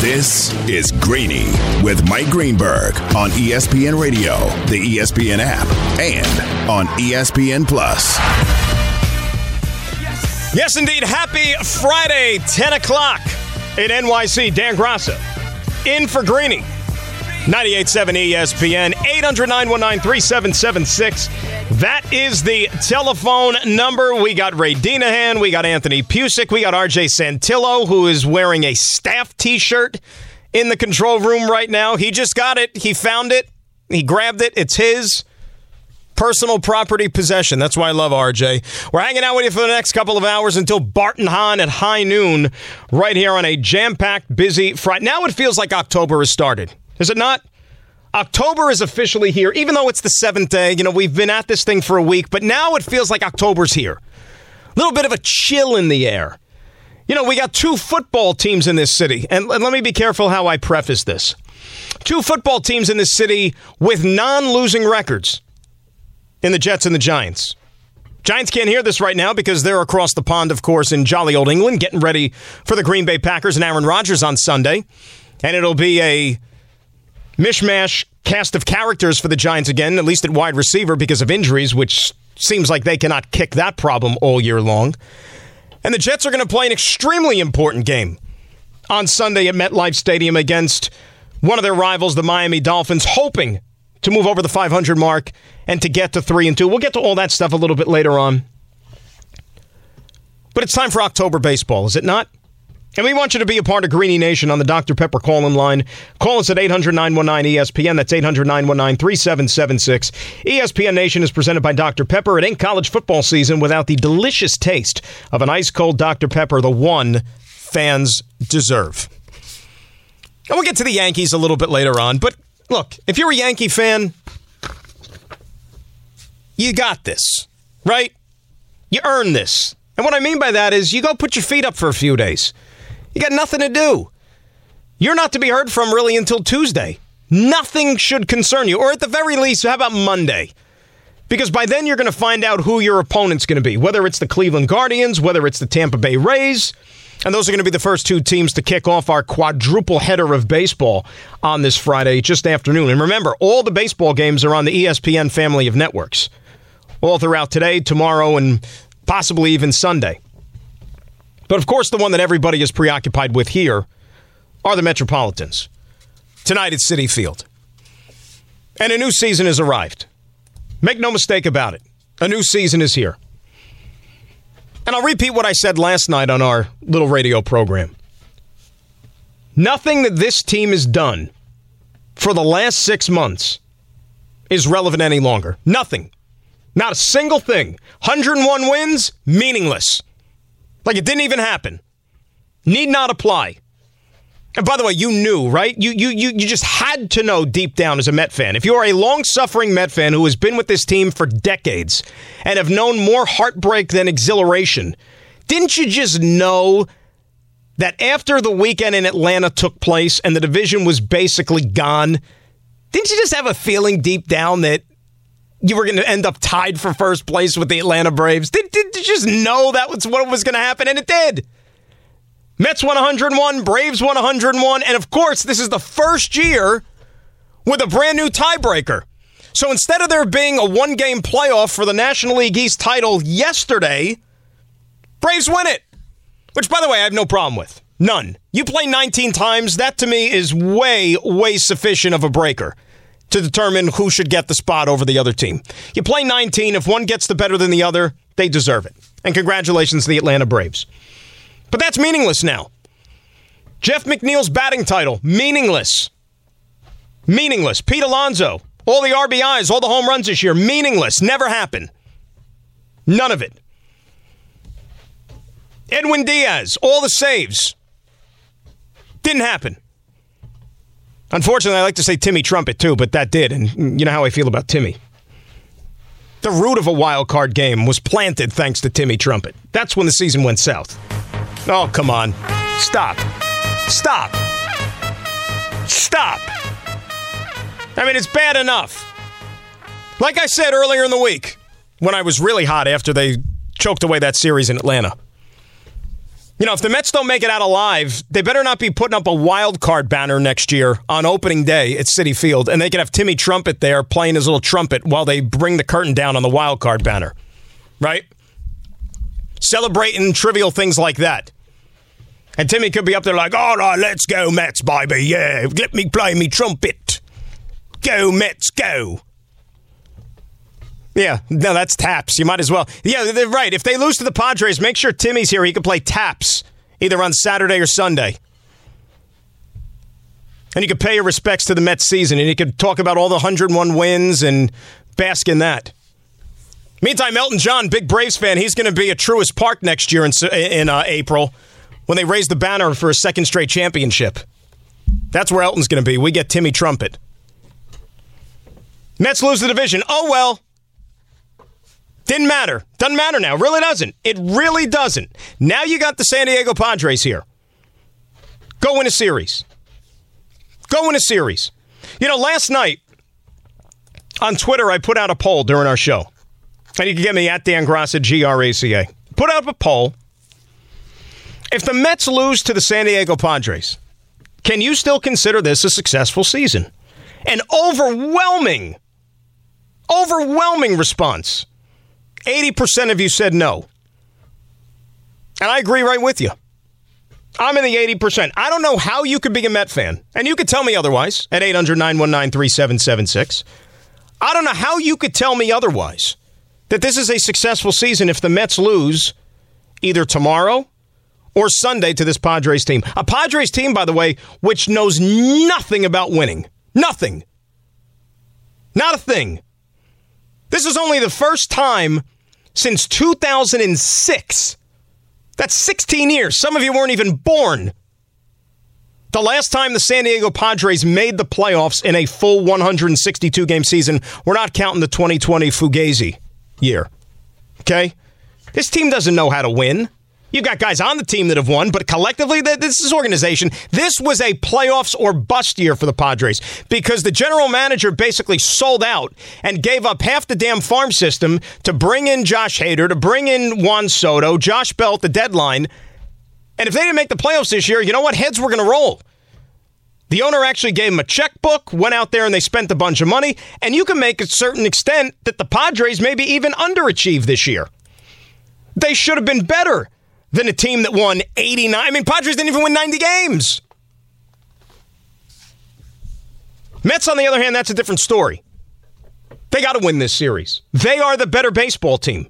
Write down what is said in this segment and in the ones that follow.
This is Greeny with Mike Greenberg on ESPN Radio, the ESPN app, and on ESPN Plus. Yes, indeed. Happy Friday, 10 o'clock in NYC. Dan Graca in for Greeny. 98.7 ESPN, 800-919-3776. That is the telephone number. We got Ray Dinahan, we got Anthony Pusick, we got RJ Santillo, who is wearing a staff t-shirt in the control room right now. He just got it. He found it. He grabbed it. It's his personal property possession. That's why I love RJ. We're hanging out with you for the next couple of hours until Bart and Hahn at high noon, right here on a jam-packed, busy Friday. Now it feels like October has started. Is it not? October is officially here, even though it's the seventh day. You know, we've been at this thing for a week, but now it feels like October's here. A little bit of a chill in the air. You know, we got two football teams in this city, and let me be careful how I preface this. Two football teams in this city with non losing records in the Jets and the Giants. Giants can't hear this right now because they're across the pond, of course, in jolly old England, getting ready for the Green Bay Packers and Aaron Rodgers on Sunday. And it'll be a mishmash cast of characters for the Giants again, at least at wide receiver because of injuries, which seems like they cannot kick that problem all year long. And the Jets are going to play an extremely important game on Sunday at MetLife Stadium against one of their rivals, the Miami Dolphins, hoping to move over the 500 mark and to get to 3 and 2. We'll get to all that stuff a little bit later on. But it's time for October baseball, is it not? And we want you to be a part of Greeny Nation on the Dr. Pepper call in line. Call us at 800 919 ESPN. That's 800 919 3776. ESPN Nation is presented by Dr. Pepper. It ain't college football season without the delicious taste of an ice cold Dr. Pepper, the one fans deserve. And we'll get to the Yankees a little bit later on. But look, if you're a Yankee fan, you got this, right? You earn this. And what I mean by that is you go put your feet up for a few days. You got nothing to do. You're not to be heard from really until Tuesday. Nothing should concern you. Or at the very least, how about Monday? Because by then you're going to find out who your opponent's going to be, whether it's the Cleveland Guardians, whether it's the Tampa Bay Rays. And those are going to be the first two teams to kick off our quadruple header of baseball on this Friday, just afternoon. And remember, all the baseball games are on the ESPN family of networks, all throughout today, tomorrow, and possibly even Sunday. But of course, the one that everybody is preoccupied with here are the Metropolitans. Tonight at Citi Field. And a new season has arrived. Make no mistake about it. A new season is here. And I'll repeat what I said last night on our little radio program. Nothing that this team has done for the last six months is relevant any longer. Nothing. Not a single thing. 101 wins, meaningless. Like it didn't even happen. Need not apply. And by the way, you knew, right? You you you you just had to know deep down as a Met fan. If you are a long-suffering Met fan who has been with this team for decades and have known more heartbreak than exhilaration, didn't you just know that after the weekend in Atlanta took place and the division was basically gone, didn't you just have a feeling deep down that you were going to end up tied for first place with the Atlanta Braves. Did, did, you just know that was what was going to happen? And it did. Mets won 101, Braves won 101, and of course, this is the first year with a brand new tiebreaker. So instead of there being a one game playoff for the National League East title yesterday, Braves win it. Which, by the way, I have no problem with. None. You play 19 times, that to me is way, way sufficient of a breaker to determine who should get the spot over the other team. You play 19. If one gets the better than the other, they deserve it. And congratulations to the Atlanta Braves. But that's meaningless now. Jeff McNeil's batting title, meaningless. Meaningless. Pete Alonso, all the RBIs, all the home runs this year, meaningless. Never happened. None of it. Edwin Diaz, all the saves. Didn't happen. Unfortunately, I like to say Timmy Trumpet too, but that did, and you know how I feel about Timmy. The root of a wild card game was planted thanks to Timmy Trumpet. That's when the season went south. Oh, come on. Stop. Stop. Stop. I mean, it's bad enough. Like I said earlier in the week, when I was really hot after they choked away that series in Atlanta. You know, if the Mets don't make it out alive, they better not be putting up a wild card banner next year on opening day at Citi Field, and they could have Timmy Trumpet there playing his little trumpet while they bring the curtain down on the wild card banner, right? Celebrating trivial things like that. And Timmy could be up there like, all right, let's go, Mets, baby. Yeah, let me play me trumpet. Go, Mets, go. Yeah, no, that's taps. You might as well. Yeah, they're right. If they lose to the Padres, make sure Timmy's here. He can play taps either on Saturday or Sunday. And you could pay your respects to the Mets season, and you could talk about all the 101 wins and bask in that. Meantime, Elton John, big Braves fan, he's going to be at Truist Park next year in, in uh, April when they raise the banner for a second straight championship. That's where Elton's going to be. We get Timmy Trumpet. Mets lose the division. Oh, well. Didn't matter. Doesn't matter now. Really doesn't. It really doesn't. Now you got the San Diego Padres here. Go win a series. Go win a series. You know, last night on Twitter, I put out a poll during our show. And you can get me at Dan Graca, G R A C A. Put out a poll. If the Mets lose to the San Diego Padres, can you still consider this a successful season? An overwhelming, overwhelming response 80% of you said no. And I agree right with you. I'm in the 80%. I don't know how you could be a Met fan, and you could tell me otherwise at 800 919 3776. I don't know how you could tell me otherwise that this is a successful season if the Mets lose either tomorrow or Sunday to this Padres team. A Padres team, by the way, which knows nothing about winning. Nothing. Not a thing. This is only the first time since 2006. That's 16 years. Some of you weren't even born. The last time the San Diego Padres made the playoffs in a full 162 game season, we're not counting the 2020 Fugazi year. Okay? This team doesn't know how to win. You got guys on the team that have won, but collectively, this is organization. This was a playoffs or bust year for the Padres because the general manager basically sold out and gave up half the damn farm system to bring in Josh Hader, to bring in Juan Soto, Josh Bell at the deadline. And if they didn't make the playoffs this year, you know what? Heads were going to roll. The owner actually gave him a checkbook, went out there and they spent a bunch of money. And you can make a certain extent that the Padres maybe even underachieved this year. They should have been better than a team that won 89. I mean, Padres didn't even win 90 games. Mets, on the other hand, that's a different story. They got to win this series. They are the better baseball team.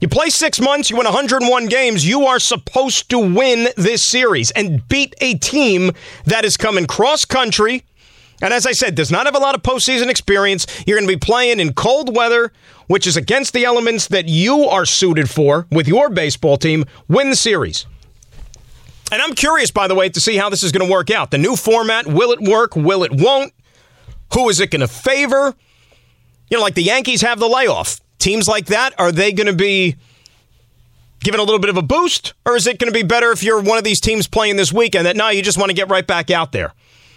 You play six months, you win 101 games, you are supposed to win this series and beat a team that is coming cross country. And as I said, does not have a lot of postseason experience. You're going to be playing in cold weather which is against the elements that you are suited for with your baseball team, win the series. And I'm curious, by the way, to see how this is going to work out. The new format, will it work? Will it won't? Who is it going to favor? You know, like the Yankees have the layoff. Teams like that, are they going to be given a little bit of a boost? Or is it going to be better if you're one of these teams playing this weekend that now you just want to get right back out there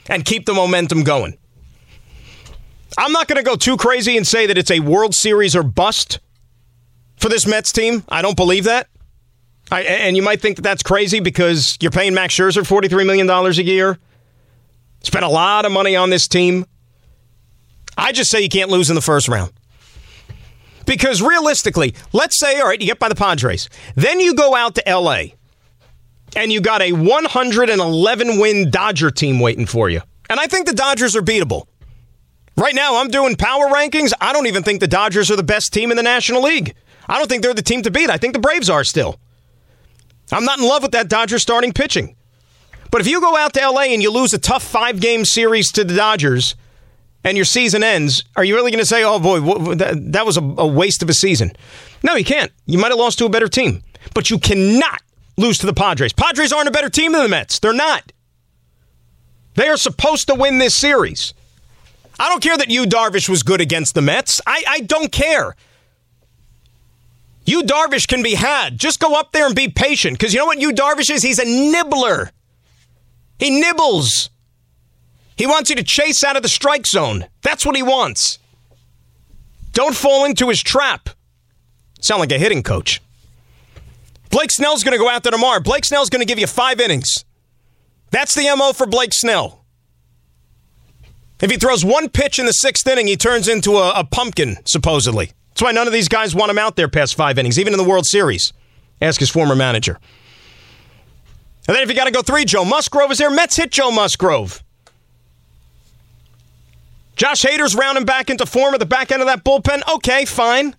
and keep the momentum going? I'm not going to go too crazy and say that it's a World Series or bust for this Mets team. I don't believe that. I, and you might think that that's crazy because you're paying Max Scherzer $43 million a year. Spent a lot of money on this team. I just say you can't lose in the first round. Because realistically, let's say, all right, you get by the Padres. Then you go out to LA and you got a 111 win Dodger team waiting for you. And I think the Dodgers are beatable. Right now, I'm doing power rankings. I don't even think the Dodgers are the best team in the National League. I don't think they're the team to beat. I think the Braves are still. I'm not in love with that Dodgers starting pitching. But if you go out to LA and you lose a tough five game series to the Dodgers and your season ends, are you really going to say, oh boy, that was a waste of a season? No, you can't. You might have lost to a better team. But you cannot lose to the Padres. Padres aren't a better team than the Mets. They're not. They are supposed to win this series. I don't care that Yu Darvish was good against the Mets. I, I don't care. Yu Darvish can be had. Just go up there and be patient. Because you know what Yu Darvish is? He's a nibbler. He nibbles. He wants you to chase out of the strike zone. That's what he wants. Don't fall into his trap. Sound like a hitting coach. Blake Snell's going to go out there tomorrow. Blake Snell's going to give you five innings. That's the MO for Blake Snell. If he throws one pitch in the sixth inning, he turns into a, a, pumpkin, supposedly. That's why none of these guys want him out there past five innings, even in the World Series. Ask his former manager. And then if you got to go three, Joe Musgrove is there. Mets hit Joe Musgrove. Josh Hader's rounding back into form at the back end of that bullpen. Okay, fine.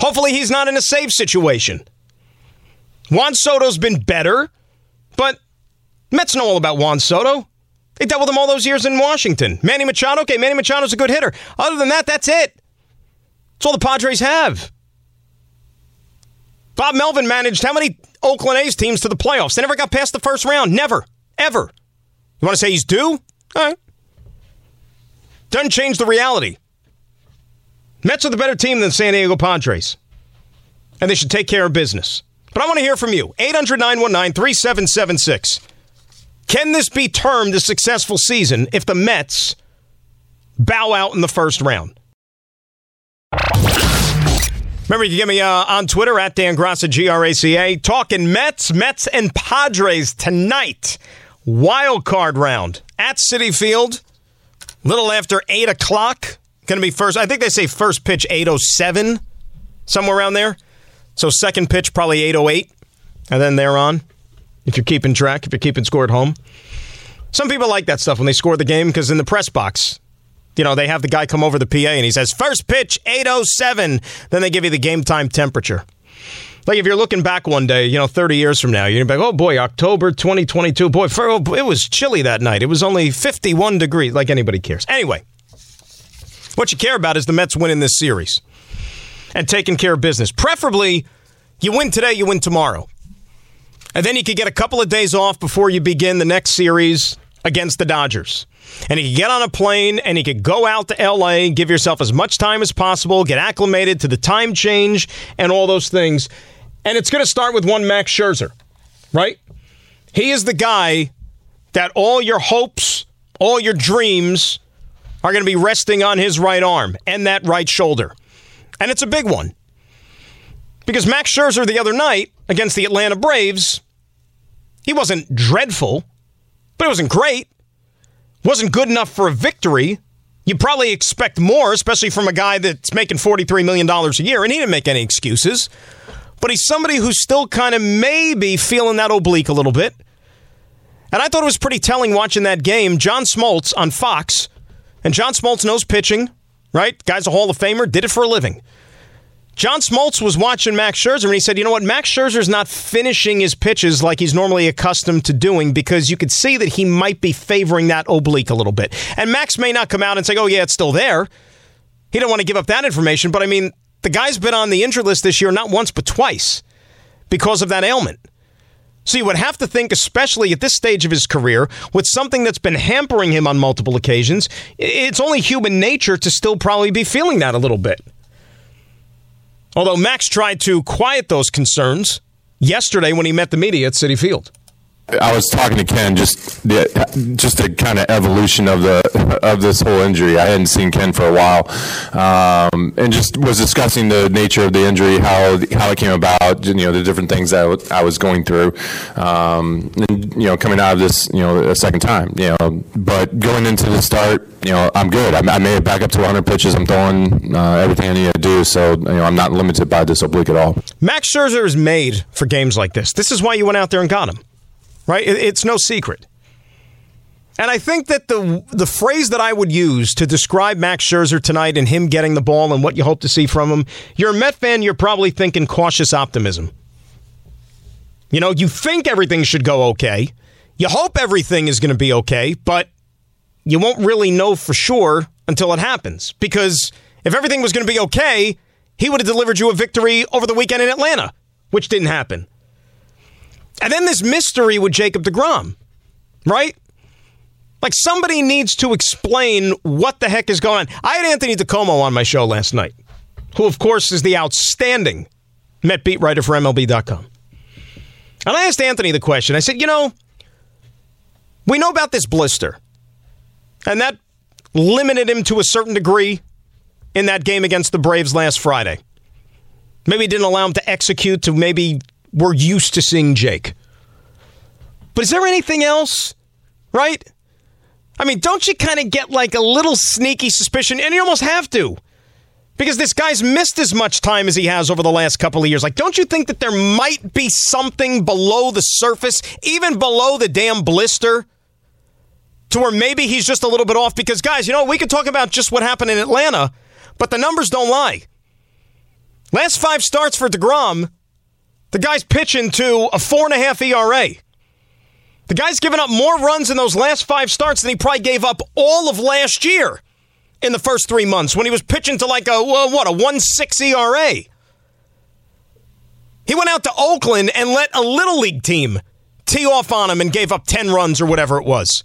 Hopefully he's not in a save situation. Juan Soto's been better, but Mets know all about Juan Soto. They dealt with him all those years in Washington. Manny Machado, okay, Manny Machado's a good hitter. Other than that, that's it. That's all the Padres have. Bob Melvin managed how many Oakland A's teams to the playoffs? They never got past the first round. Never. Ever. You want to say he's due? All right. Doesn't change the reality. Mets are the better team than San Diego Padres. And they should take care of business. But I want to hear from you. 800 919 3776. Can this be termed a successful season if the Mets bow out in the first round? Remember, you can get me uh, on Twitter at Dan Graca, G R A C A. Talking Mets, Mets, and Padres tonight. Wild card round at Citi Field. Little after 8 o'clock. Going to be first. I think they say first pitch 807, somewhere around there. So second pitch probably 808, and then they're on if you're keeping track, if you're keeping score at home. Some people like that stuff when they score the game because in the press box, you know, they have the guy come over the PA and he says, first pitch, 807. Then they give you the game time temperature. Like if you're looking back one day, you know, 30 years from now, you're like, oh boy, October 2022. Boy, oh, it was chilly that night. It was only 51 degrees. Like anybody cares. Anyway, what you care about is the Mets winning this series and taking care of business. Preferably, you win today, you win tomorrow. And then you could get a couple of days off before you begin the next series against the Dodgers. And you could get on a plane and you could go out to LA, give yourself as much time as possible, get acclimated to the time change and all those things. And it's going to start with one Max Scherzer, right? He is the guy that all your hopes, all your dreams are going to be resting on his right arm and that right shoulder. And it's a big one. Because Max Scherzer the other night against the Atlanta Braves, he wasn't dreadful, but it wasn't great. Wasn't good enough for a victory. You probably expect more, especially from a guy that's making $43 million a year, and he didn't make any excuses. But he's somebody who's still kind of maybe feeling that oblique a little bit. And I thought it was pretty telling watching that game. John Smoltz on Fox, and John Smoltz knows pitching, right? Guy's a Hall of Famer, did it for a living. John Smoltz was watching Max Scherzer and he said, you know what? Max Scherzer's not finishing his pitches like he's normally accustomed to doing because you could see that he might be favoring that oblique a little bit. And Max may not come out and say, oh, yeah, it's still there. He don't want to give up that information, but I mean, the guy's been on the injured list this year not once but twice because of that ailment. So you would have to think, especially at this stage of his career, with something that's been hampering him on multiple occasions, it's only human nature to still probably be feeling that a little bit. Although Max tried to quiet those concerns yesterday when he met the media at Citi Field. I was talking to Ken just the, just a kind of evolution of the of this whole injury. I hadn't seen Ken for a while, um, and just was discussing the nature of the injury, how how it came about, you know, the different things that I was going through, um, and you know, coming out of this, you know, a second time, you know, but going into the start, you know, I'm good. I, I made it back up to 100 pitches. I'm throwing uh, everything I need to do, so you know, I'm not limited by this oblique at all. Max Scherzer is made for games like this. This is why you went out there and got him right? It's no secret. And I think that the the phrase that I would use to describe Max Scherzer tonight and him getting the ball and what you hope to see from him, you're a Met fan, you're probably thinking cautious optimism. You know, you think everything should go okay. You hope everything is going to be okay, but you won't really know for sure until it happens. Because if everything was going to be okay, he would have delivered you a victory over the weekend in Atlanta, which didn't happen. And then this mystery with Jacob DeGrom, right? Like somebody needs to explain what the heck is going on. I had Anthony DiComo on my show last night, who, of course, is the outstanding Met beat writer for MLB.com. And I asked Anthony the question. I said, you know, we know about this blister, and that limited him to a certain degree in that game against the Braves last Friday. Maybe didn't allow him to execute to maybe we're used to seeing Jake. But is there anything else? Right? I mean, don't you kind of get like a little sneaky suspicion? And you almost have to. Because this guy's missed as much time as he has over the last couple of years. Like, don't you think that there might be something below the surface, even below the damn blister, to where maybe he's just a little bit off? Because, guys, you know, we could talk about just what happened in Atlanta, but the numbers don't lie. Last five starts for DeGrom, the guy's pitching to a four and a half ERA. The guy's given up more runs in those last five starts than he probably gave up all of last year in the first three months when he was pitching to like a, uh, what, a 1 6 ERA. He went out to Oakland and let a little league team tee off on him and gave up 10 runs or whatever it was.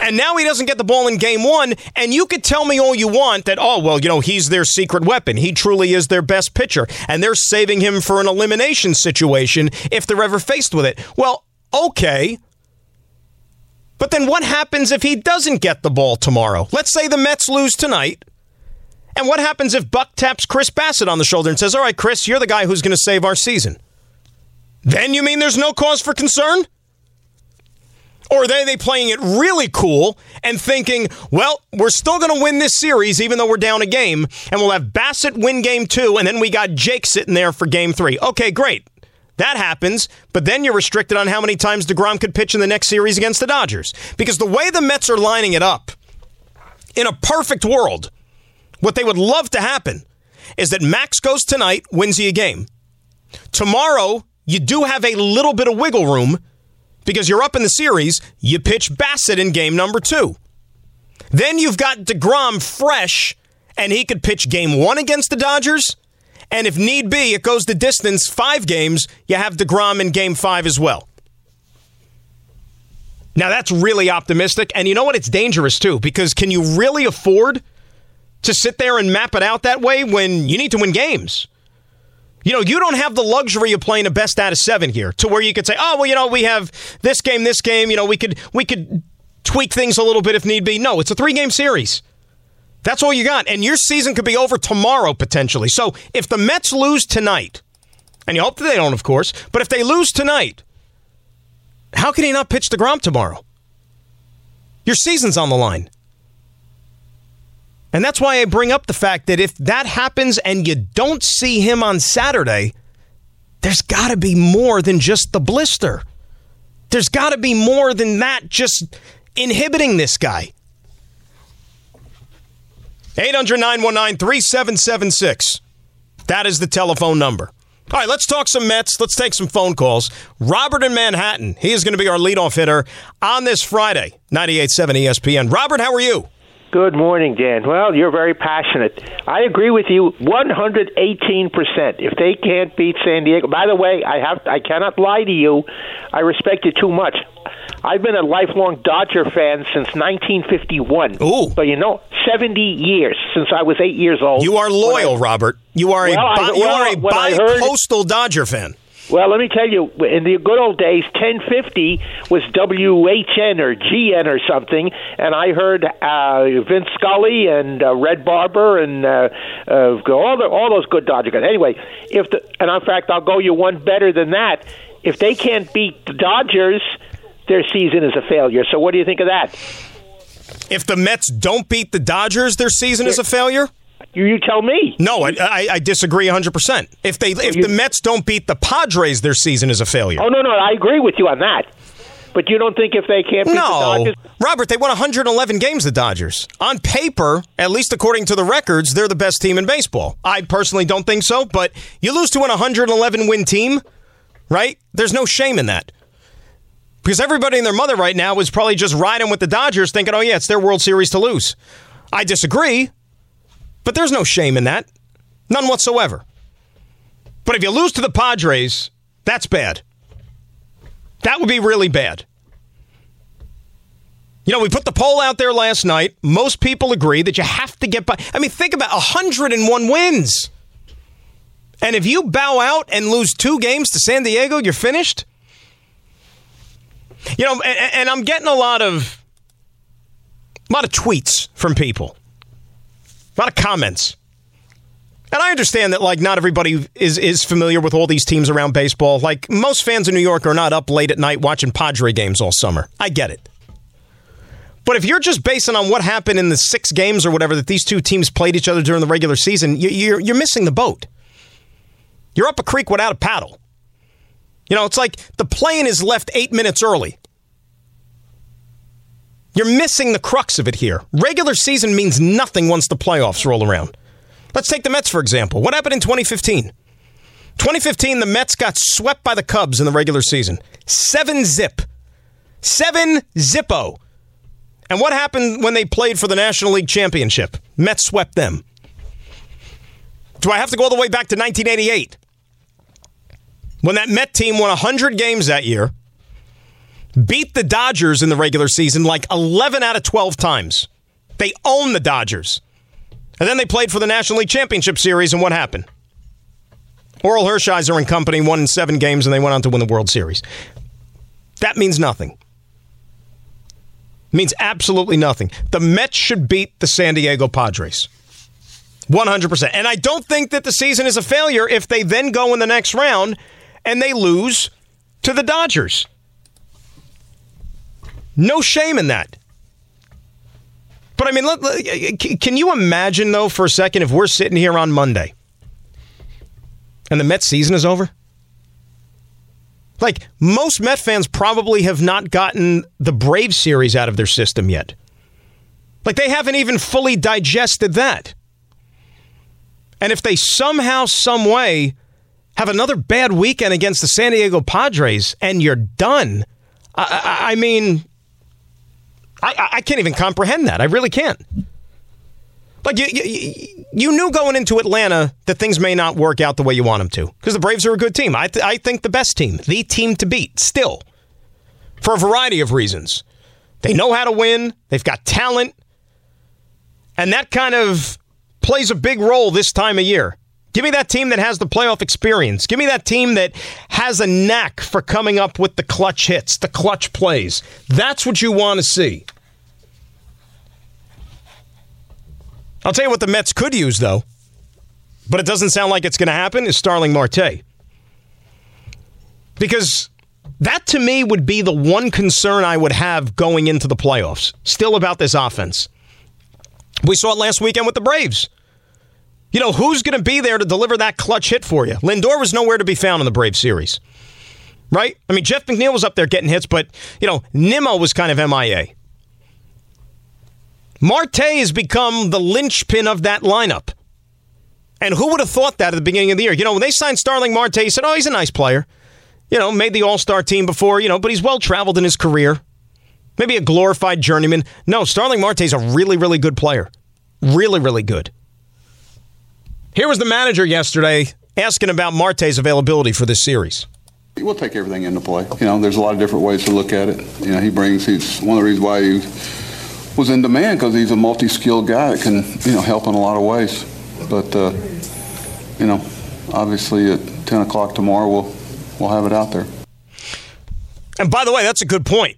And now he doesn't get the ball in game one. And you could tell me all you want that, oh, well, you know, he's their secret weapon. He truly is their best pitcher. And they're saving him for an elimination situation if they're ever faced with it. Well, okay. But then what happens if he doesn't get the ball tomorrow? Let's say the Mets lose tonight. And what happens if Buck taps Chris Bassitt on the shoulder and says, All right, Chris, you're the guy who's going to save our season? Then you mean there's no cause for concern? Or are they, playing it really cool and thinking, well, we're still going to win this series even though we're down a game, and we'll have Bassitt win game two, and then we got Jake sitting there for game three. Okay, great. That happens, but then you're restricted on how many times DeGrom could pitch in the next series against the Dodgers. Because the way the Mets are lining it up, in a perfect world, what they would love to happen is that Max goes tonight, wins you a game. Tomorrow, you do have a little bit of wiggle room because you're up in the series. You pitch Bassitt in game number two. Then you've got DeGrom fresh, and he could pitch game one against the Dodgers and if need be, it goes the distance five games. You have DeGrom in game five as well. Now, that's really optimistic. And you know what? It's dangerous too, because can you really afford to sit there and map it out that way when you need to win games? You know, you don't have the luxury of playing a best out of seven here to where you could say, oh, well, you know, we have this game, this game, you know, we could we could tweak things a little bit if need be. No, it's a three game series. That's all you got. And your season could be over tomorrow, potentially. So if the Mets lose tonight, and you hope that they don't, of course, but if they lose tonight, how can he not pitch DeGrom tomorrow? Your season's on the line. And that's why I bring up the fact that if that happens and you don't see him on Saturday, there's got to be more than just the blister. There's got to be more than that just inhibiting this guy. 800 919 3776. That is the telephone number. All right, let's talk some Mets. Let's take some phone calls. Robert in Manhattan. He is going to be our leadoff hitter on this Friday, 98.7 ESPN. Robert, how are you? Good morning, Dan. Well, you're very passionate. I agree with you 118%. If they can't beat San Diego, by the way, I have I cannot lie to you. I respect you too much. I've been a lifelong Dodger fan since 1951. Ooh. So you know, 70 years since I was 8 years old. You are loyal, I, Robert. You are well, a bi- you are a bi-postal Dodger fan. Well, let me tell you, in the good old days, 1050 was WHN or GN or something, and I heard uh, Vince Scully and uh, Red Barber and uh, uh, all the, all those good Dodger guys. Anyway, if the and in fact, I'll go you one better than that. If they can't beat the Dodgers, their season is a failure. So, what do you think of that? If the Mets don't beat the Dodgers, their season is a failure. You, you tell me. No, I, I, I disagree 100. percent If they if you, the Mets don't beat the Padres, their season is a failure. Oh no, no, I agree with you on that. But you don't think if they can't beat no. the Dodgers? Robert, they won 111 games, the Dodgers. On paper, at least according to the records, they're the best team in baseball. I personally don't think so, but you lose to an 111 win team, right? There's no shame in that. Because everybody and their mother right now is probably just riding with the Dodgers thinking, oh, yeah, it's their World Series to lose. I disagree, but there's no shame in that. None whatsoever. But if you lose to the Padres, that's bad. That would be really bad. You know, we put the poll out there last night. Most people agree that you have to get by. I mean, think about 101 wins. And if you bow out and lose two games to San Diego, you're finished. You know, and, and I'm getting a lot of a lot of tweets from people, a lot of comments. And I understand that like not everybody is is familiar with all these teams around baseball. Like most fans in New York are not up late at night watching Padre games all summer. I get it. But if you're just basing on what happened in the six games or whatever that these two teams played each other during the regular season, you're, you're missing the boat. You're up a creek without a paddle. You know, it's like the plane is left eight minutes early. You're missing the crux of it here. Regular season means nothing once the playoffs roll around. Let's take the Mets, for example. What happened in 2015? 2015, the Mets got swept by the Cubs in the regular season. Seven zip. Seven zippo. And what happened when they played for the National League Championship? Mets swept them. Do I have to go all the way back to 1988? When that Met team won 100 games that year, beat the Dodgers in the regular season like 11 out of 12 times. They own the Dodgers. And then they played for the National League Championship Series, and what happened? Orel Hershiser and company won in seven games, and they went on to win the World Series. That means nothing means absolutely nothing. The Mets should beat the San Diego Padres. 100%. And I don't think that the season is a failure if they then go in the next round and they lose to the Dodgers. No shame in that. But I mean, let, can you imagine, though, for a second, if we're sitting here on Monday and the Mets season is over? Like most Met fans probably have not gotten the Brave series out of their system yet. Like they haven't even fully digested that. And if they somehow, some way, have another bad weekend against the San Diego Padres and you're done, I, I, I mean, I, I can't even comprehend that. I really can't. Like you, you, you, knew going into Atlanta that things may not work out the way you want them to because the Braves are a good team. I, th- I think the best team, the team to beat, still, for a variety of reasons. They know how to win. They've got talent, and that kind of plays a big role this time of year. Give me that team that has the playoff experience. Give me that team that has a knack for coming up with the clutch hits, the clutch plays. That's what you want to see. I'll tell you what the Mets could use, though, but it doesn't sound like it's going to happen, is Starling Marte. Because that to me would be the one concern I would have going into the playoffs, still about this offense. We saw it last weekend with the Braves. You know, who's going to be there to deliver that clutch hit for you? Lindor was nowhere to be found in the Braves series. Right? I mean, Jeff McNeil was up there getting hits, but, you know, Nimmo was kind of MIA. Marte has become the linchpin of that lineup. And who would have thought that at the beginning of the year? You know, when they signed Starling Marte, you said, oh, he's a nice player. You know, made the All Star team before, you know, but he's well traveled in his career. Maybe a glorified journeyman. No, Starling Marte's a really, really good player. Really, really good. Here was the manager yesterday asking about Marte's availability for this series. We'll take everything into play. You know, there's a lot of different ways to look at it. You know, he brings, he's one of the reasons why he was in demand because he's a multi-skilled guy that can, you know, help in a lot of ways. But, uh, you know, obviously at 10 o'clock tomorrow, we'll, we'll have it out there. And by the way, that's a good point.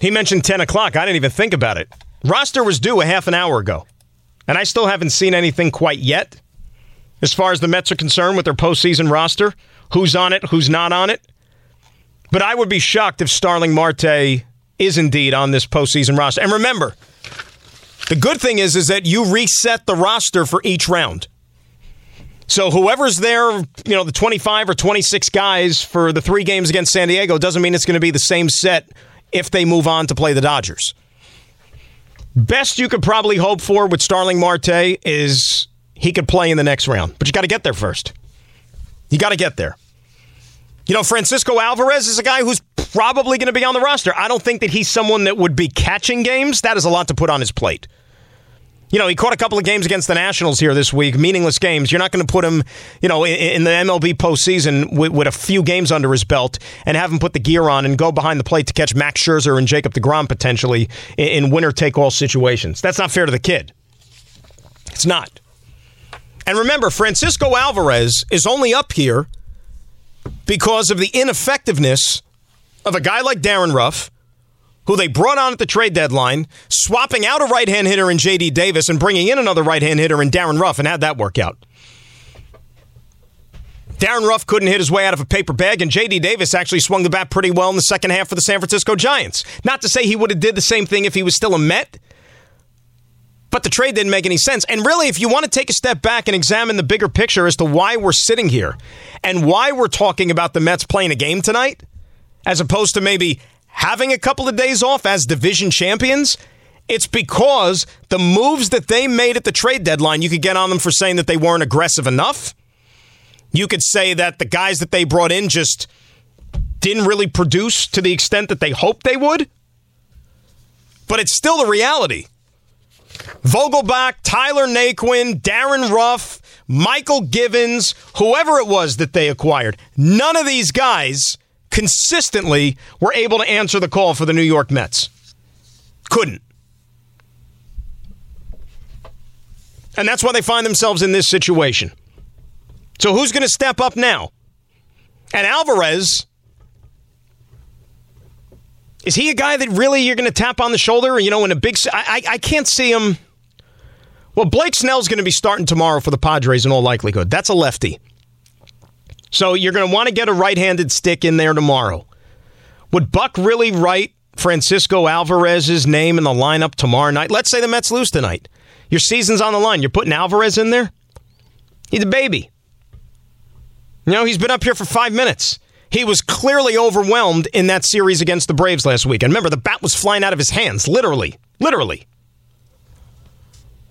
He mentioned 10 o'clock. I didn't even think about it. Roster was due a half an hour ago, and I still haven't seen anything quite yet as far as the Mets are concerned with their postseason roster. Who's on it, who's not on it. But I would be shocked if Starling Marte is indeed on this postseason roster. And remember, the good thing is is that you reset the roster for each round. So whoever's there, you know, the 25 or 26 guys for the 3 games against San Diego doesn't mean it's going to be the same set if they move on to play the Dodgers. Best you could probably hope for with Starling Marte is he could play in the next round, but you got to get there first. You got to get there. You know, Francisco Alvarez is a guy who's probably going to be on the roster. I don't think that he's someone that would be catching games. That is a lot to put on his plate. You know, he caught a couple of games against the Nationals here this week, meaningless games. You're not going to put him, you know, in, the MLB postseason with, with a few games under his belt and have him put the gear on and go behind the plate to catch Max Scherzer and Jacob DeGrom potentially in, in winner take all situations. That's not fair to the kid. It's not. And remember, Francisco Alvarez is only up here because of the ineffectiveness of a guy like Darin Ruf, who they brought on at the trade deadline, swapping out a right hand hitter in J.D. Davis and bringing in another right hand hitter in Darin Ruf, and had that work out. Darin Ruf couldn't hit his way out of a paper bag, and J.D. Davis actually swung the bat pretty well in the second half for the San Francisco Giants. Not to say he would have did the same thing if he was still a Met, but the trade didn't make any sense. And really, if you want to take a step back and examine the bigger picture as to why we're sitting here and why we're talking about the Mets playing a game tonight, as opposed to maybe having a couple of days off as division champions, it's because the moves that they made at the trade deadline, you could get on them for saying that they weren't aggressive enough. You could say that the guys that they brought in just didn't really produce to the extent that they hoped they would. But it's still the reality. Vogelbach, Tyler Naquin, Darin Ruf, Mychal Givens, whoever it was that they acquired, none of these guys consistently were able to answer the call for the New York Mets. Couldn't. And that's why they find themselves in this situation. So who's going to step up now? And Alvarez, is he a guy that really you're going to tap on the shoulder? You know, in a big, I, I, can't see him. Well, Blake Snell's going to be starting tomorrow for the Padres in all likelihood. That's a lefty. So you're going to want to get a right-handed stick in there tomorrow. Would Buck really write Francisco Alvarez's name in the lineup tomorrow night? Let's say the Mets lose tonight. Your season's on the line. You're putting Alvarez in there? He's a baby. You know, he's been up here for five minutes. He was clearly overwhelmed in that series against the Braves last week. And remember, the bat was flying out of his hands, literally. Literally.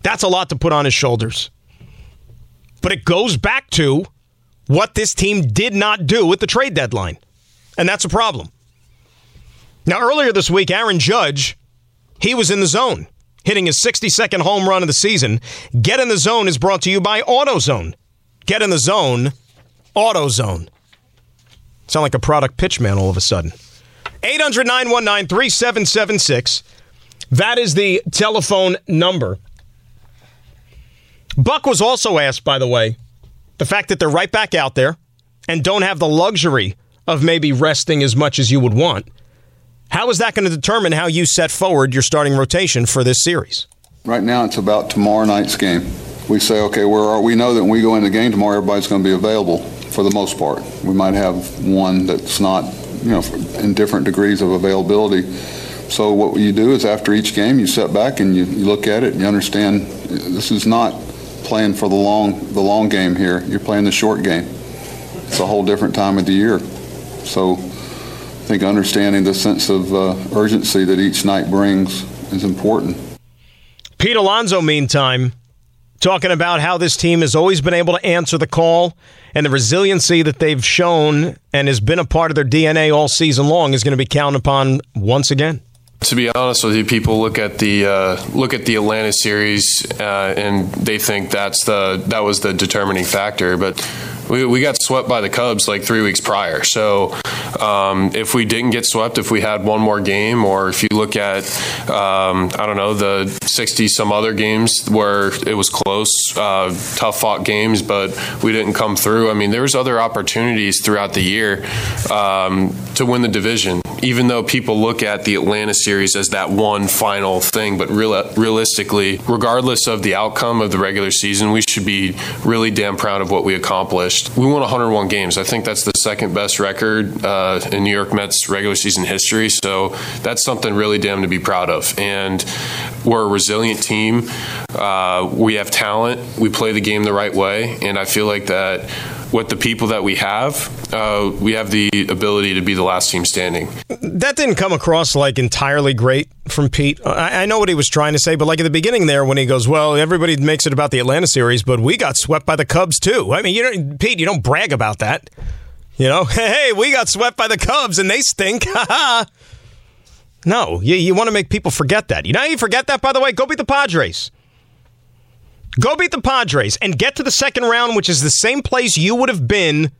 That's a lot to put on his shoulders. But it goes back to what this team did not do at the trade deadline. And that's a problem. Now, earlier this week, Aaron Judge, he was in the zone hitting his 62nd home run of the season. Get in the Zone is brought to you by AutoZone. Get in the Zone, AutoZone. Sound like a product pitch man all of a sudden. 800 919 3776. That is the telephone number. Buck was also asked, by the way, the fact that they're right back out there and don't have the luxury of maybe resting as much as you would want. How is that going to determine how you set forward your starting rotation for this series? Right now, it's about tomorrow night's game. We say, okay, where are we know that when we go in the game tomorrow, everybody's going to be available for the most part. We might have one that's not, you know, in different degrees of availability. So what you do is after each game, you sit back and you, you look at it and you understand this is not playing for the long the long game here. You're playing the short game. It's a whole different time of the year. So I think understanding the sense of uh, urgency that each night brings is important. Pete Alonso, meantime, talking about how this team has always been able to answer the call and the resiliency that they've shown and has been a part of their DNA all season long is going to be counted upon once again. To be honest with you, people look at the uh, look at the Atlanta series uh, and they think that's the that was the determining factor, but we, we got swept by the Cubs like three weeks prior. So um, if we didn't get swept, if we had one more game, or if you look at, um, I don't know, the 60 some other games where it was close, uh, tough fought games, but we didn't come through. I mean, there was other opportunities throughout the year um, to win the division, even though people look at the Atlanta series as that one final thing. But real, realistically, regardless of the outcome of the regular season, we should be really damn proud of what we accomplished. We won 101 games. I think that's the second best record. Uh, uh, in New York Mets regular season history. So that's something really damn to be proud of. And we're a resilient team. Uh, we have talent. We play the game the right way. And I feel like that with the people that we have, uh, we have the ability to be the last team standing. That didn't come across like entirely great from Pete. I, I, know what he was trying to say, but like at the beginning there, when he goes, "Well, everybody makes it about the Atlanta series, but we got swept by the Cubs too." I mean, you know, Pete, you don't brag about that. You know, hey, we got swept by the Cubs and they stink. no, you, you want to make people forget that. You know you forget that, by the way? Go beat the Padres. Go beat the Padres and get to the second round, which is the same place you would have been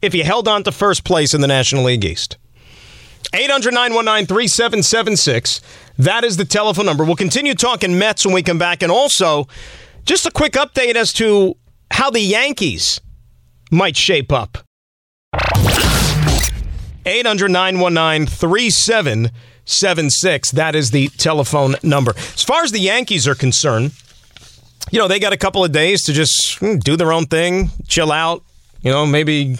if you held on to first place in the National League East. 800 919 3776. That is the telephone number. We'll continue talking Mets when we come back. And also, just a quick update as to how the Yankees might shape up 800 919 3776. That is the telephone number. As far as the Yankees are concerned, you know, they got a couple of days to just hmm, do their own thing, chill out, You know, maybe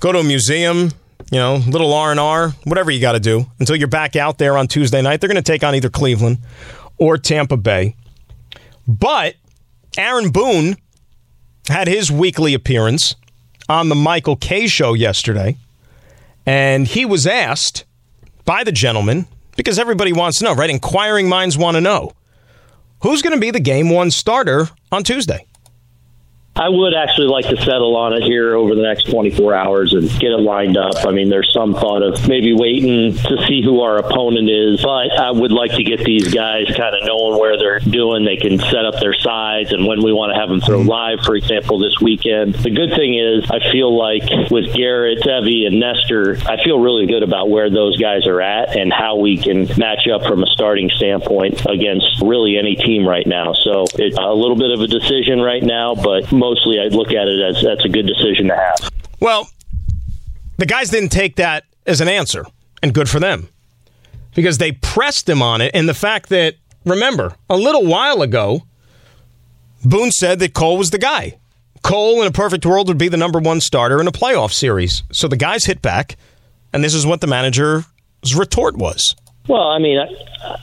go to a museum, you know, little R&R, whatever you got to do until you're back out there on Tuesday night. They're going to take on either Cleveland or Tampa Bay. But Aaron Boone had his weekly appearance on the Michael Kay show yesterday, and he was asked by the gentleman because everybody wants to know, right? Inquiring minds want to know who's going to be the game one starter on Tuesday. I would actually like to settle on it here over the next 24 hours and get it lined up. I mean, there's some thought of maybe waiting to see who our opponent is, but I would like to get these guys kind of knowing where they're doing. They can set up their sides and when we want to have them throw live, for example, this weekend. The good thing is, I feel like with Gerrit, Sevy, and Nestor, I feel really good about where those guys are at and how we can match up from a starting standpoint against really any team right now. So it's a little bit of a decision right now, but mostly I'd look at it as that's a good decision to have. Well, the guys didn't take that as an answer, and good for them. Because they pressed him on it, and the fact that, remember, a little while ago, Boone said that Cole was the guy. Cole, in a perfect world, would be the number one starter in a playoff series. So the guys hit back, and this is what the manager's retort was. Well, I mean, I,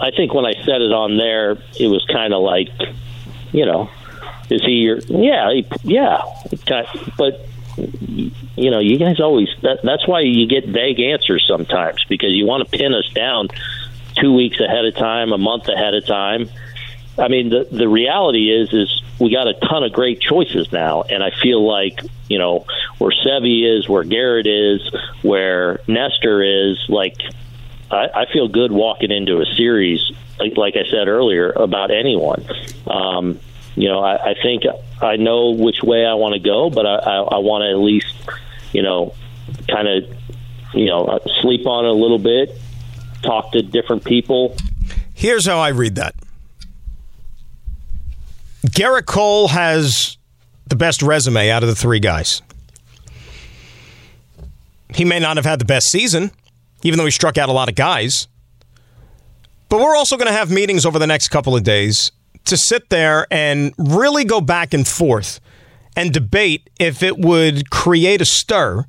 I think when I said it on there, it was kind of like, you know, is he your? Yeah, he, yeah. But you know, you guys always. That, that's why you get vague answers sometimes because you want to pin us down two weeks ahead of time, a month ahead of time. I mean, the the reality is is we got a ton of great choices now, and I feel like you know where Sevy is, where Gerrit is, where Nestor is. Like, I, I feel good walking into a series, like, like I said earlier, about anyone. Um, you know, I, I think I know which way I want to go, but I, I, I want to at least, you know, kind of, you know, uh, sleep on it a little bit, talk to different people. Here's how I read that. Gerrit Cole has the best resume out of the three guys. He may not have had the best season, even though he struck out a lot of guys. But we're also going to have meetings over the next couple of days to sit there and really go back and forth and debate if it would create a stir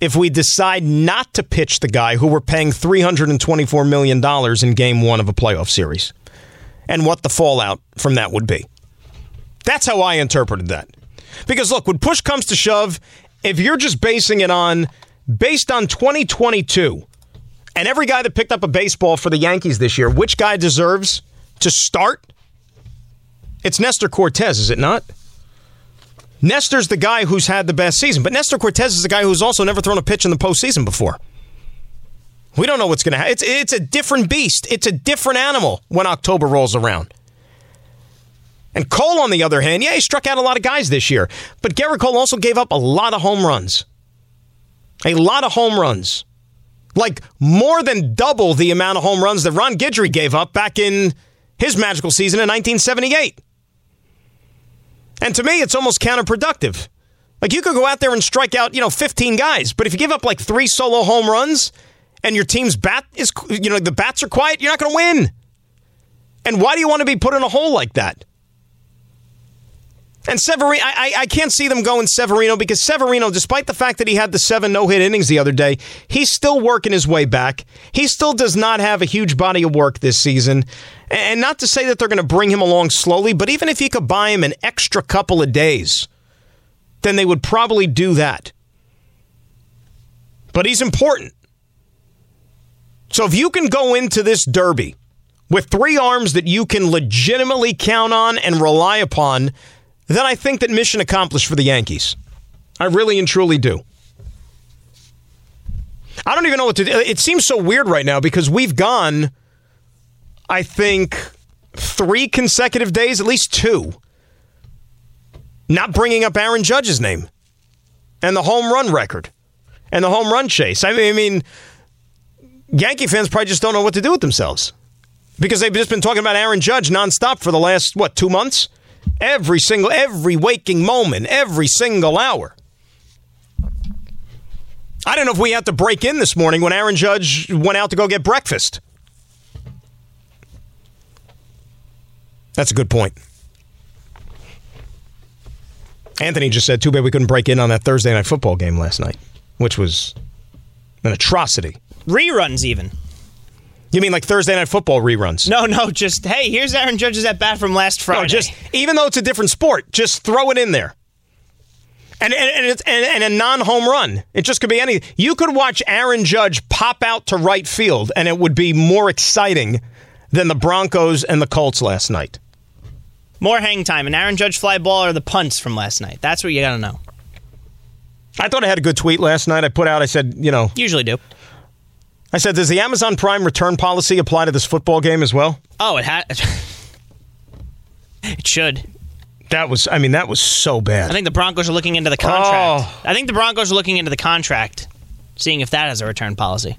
if we decide not to pitch the guy who we're paying $324 million in game one of a playoff series and what the fallout from that would be. That's how I interpreted that. Because look, when push comes to shove, if you're just basing it on based on 2022 and every guy that picked up a baseball for the Yankees this year, which guy deserves to start? It's Nestor Cortes, is it not? Nestor's the guy who's had the best season, but Nestor Cortes is the guy who's also never thrown a pitch in the postseason before. We don't know what's going to happen. It's, it's a different beast. It's a different animal when October rolls around. And Cole, on the other hand, yeah, he struck out a lot of guys this year, but Gerrit Cole also gave up a lot of home runs. A lot of home runs. Like more than double the amount of home runs that Ron Guidry gave up back in his magical season in 1978. And to me, it's almost counterproductive. Like you could go out there and strike out, you know, 15 guys, but if you give up like three solo home runs and your team's bat is, you know, the bats are quiet, you're not going to win. And why do you want to be put in a hole like that? And Severino, I, I can't see them going Severino because Severino, despite the fact that he had the seven no hit innings the other day, he's still working his way back. He still does not have a huge body of work this season. And not to say that they're going to bring him along slowly, but even if he could buy him an extra couple of days, then they would probably do that. But he's important. So if you can go into this derby with three arms that you can legitimately count on and rely upon, then I think that mission accomplished for the Yankees. I really and truly do. I don't even know what to do. It seems so weird right now because we've gone I think, three consecutive days, at least two, not bringing up Aaron Judge's name and the home run record and the home run chase. I mean, Yankee fans probably just don't know what to do with themselves because they've just been talking about Aaron Judge nonstop for the last, what, two months? Every single, every waking moment, every single hour. I don't know if we had to break in this morning when Aaron Judge went out to go get breakfast. That's a good point. Anthony just said, too bad we couldn't break in on that Thursday night football game last night, which was an atrocity. Reruns, even. You mean like Thursday night football reruns? No, no, just, hey, here's Aaron Judge's at bat from last Friday. No, just even though it's a different sport, just throw it in there. And and and, it's, and, and a non-home run. It just could be anything. You could watch Aaron Judge pop out to right field, and it would be more exciting than the Broncos and the Colts last night. More hang time, an Aaron Judge fly ball or the punts from last night. That's what you got to know. I thought I had a good tweet last night. I put out. I said, you know, Usually do. I said, does the Amazon Prime return policy apply to this football game as well? Oh, it had. it should. That was, I mean, that was so bad. I think the Broncos are looking into the contract. Oh. I think the Broncos are looking into the contract, seeing if that has a return policy.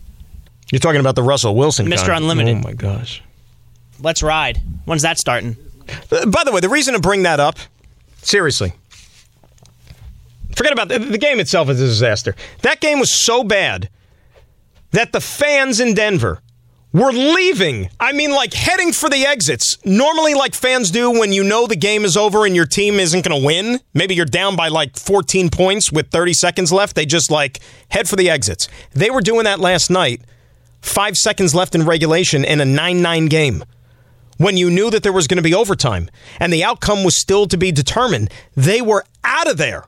You're talking about the Russell Wilson, Mr. con- Unlimited. Oh my gosh. Let's ride. When's that starting? By the way, the reason to bring that up, seriously, forget about the, the game itself is a disaster. That game was so bad that the fans in Denver were leaving. I mean, like heading for the exits. Normally, like fans do when you know the game is over and your team isn't going to win. Maybe you're down by like 14 points with 30 seconds left. They just like head for the exits. They were doing that last night, five seconds left in regulation in a 9 9 game when you knew that there was going to be overtime and the outcome was still to be determined. They were out of there.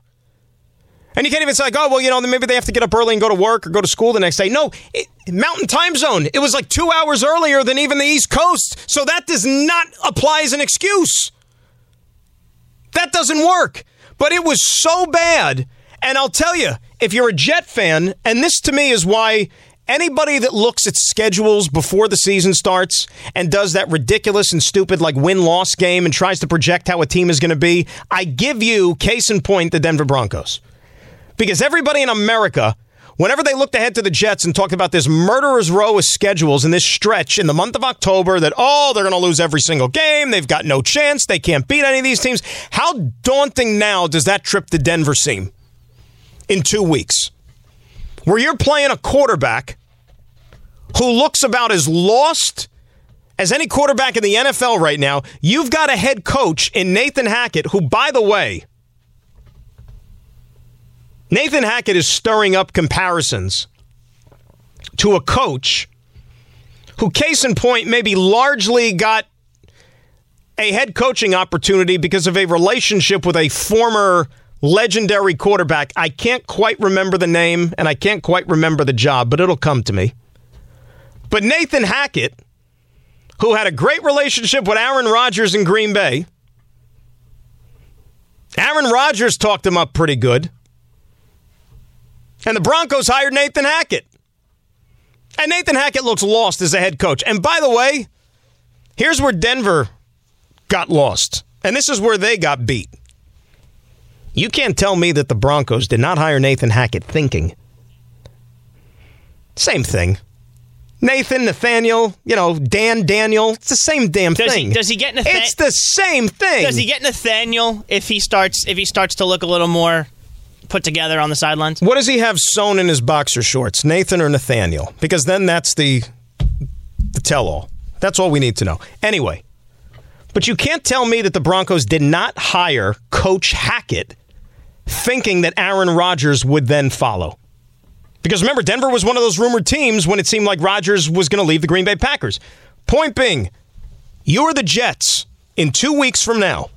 And you can't even say, like, oh, well, you know, maybe they have to get up early and go to work or go to school the next day. No, it, Mountain Time Zone. It was like two hours earlier than even the East Coast. So that does not apply as an excuse. That doesn't work. But it was so bad. And I'll tell you, if you're a Jet fan, and this to me is why anybody that looks at schedules before the season starts and does that ridiculous and stupid like win loss game and tries to project how a team is going to be, I give you case in point the Denver Broncos. Because everybody in America, whenever they looked ahead to the Jets and talked about this murderer's row of schedules in this stretch in the month of October, that, oh, they're going to lose every single game. They've got no chance. They can't beat any of these teams. How daunting now does that trip to Denver seem in two weeks? Where you're playing a quarterback who looks about as lost as any quarterback in the NFL right now. You've got a head coach in Nathan Hackett, who, by the way, Nathan Hackett is stirring up comparisons to a coach who, case in point, maybe largely got a head coaching opportunity because of a relationship with a former legendary quarterback. I can't quite remember the name and I can't quite remember the job, but it'll come to me. But Nathan Hackett, who had a great relationship with Aaron Rodgers in Green Bay, Aaron Rodgers talked him up pretty good. And the Broncos hired Nathan Hackett. And Nathan Hackett looks lost as a head coach. And by the way, here's where Denver got lost. And this is where they got beat. You can't tell me that the Broncos did not hire Nathan Hackett thinking. Same thing. Nathan, Nathaniel, you know, Dan, Daniel. It's the same damn Does thing. he, does he get Nathan- It's the same thing. Does he get Nathaniel if he starts if he starts to look a little more put together on the sidelines? What does he have sewn in his boxer shorts, Nathan or Nathaniel? Because then that's the the tell all. That's all we need to know. Anyway, but you can't tell me that the Broncos did not hire Coach Hackett thinking that Aaron Rodgers would then follow. Because remember, Denver was one of those rumored teams when it seemed like Rodgers was going to leave the Green Bay Packers. Point being, you're the Jets in two weeks from now,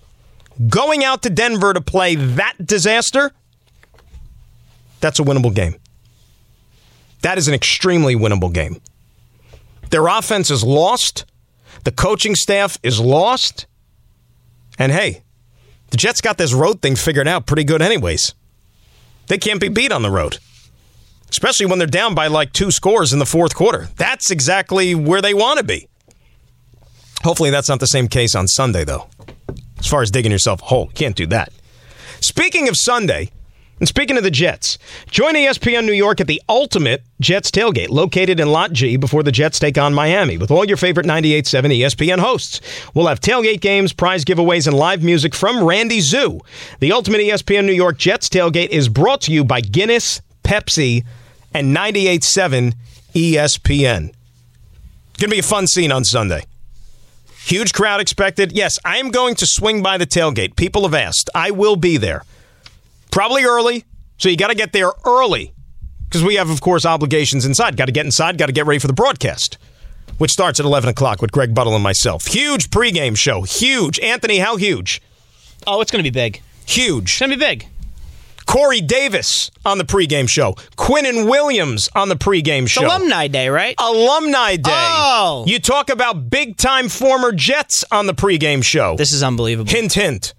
going out to Denver to play that disaster. That's a winnable game. That is an extremely winnable game. Their offense is lost. The coaching staff is lost. And hey, the Jets got this road thing figured out pretty good, anyways. They can't be beat on the road, especially when they're down by like two scores in the fourth quarter. That's exactly where they want to be. Hopefully, that's not the same case on Sunday, though. As far as digging yourself a hole, can't do that. Speaking of Sunday, and speaking of the Jets, join ESPN New York at the ultimate Jets tailgate, located in Lot G before the Jets take on Miami, with all your favorite 98.7 ESPN hosts. We'll have tailgate games, prize giveaways, and live music from Randy Zoo. The ultimate ESPN New York Jets tailgate is brought to you by Guinness, Pepsi, and 98.7 ESPN. Going to be a fun scene on Sunday. Huge crowd expected. Yes, I am going to swing by the tailgate. People have asked. I will be there. Probably early, so you got to get there early because we have, of course, obligations inside. Got to get inside, got to get ready for the broadcast, which starts at 11 o'clock with Greg Buttle and myself. Huge pregame show. Huge. Anthony, how huge? Oh, it's going to be big. Huge. It's going to be big. Corey Davis on the pregame show. Quinnen Williams on the pregame It's show. Alumni Day, right? Alumni Day. Oh. You talk about big time former Jets on the pregame show. This is unbelievable. hint, hint.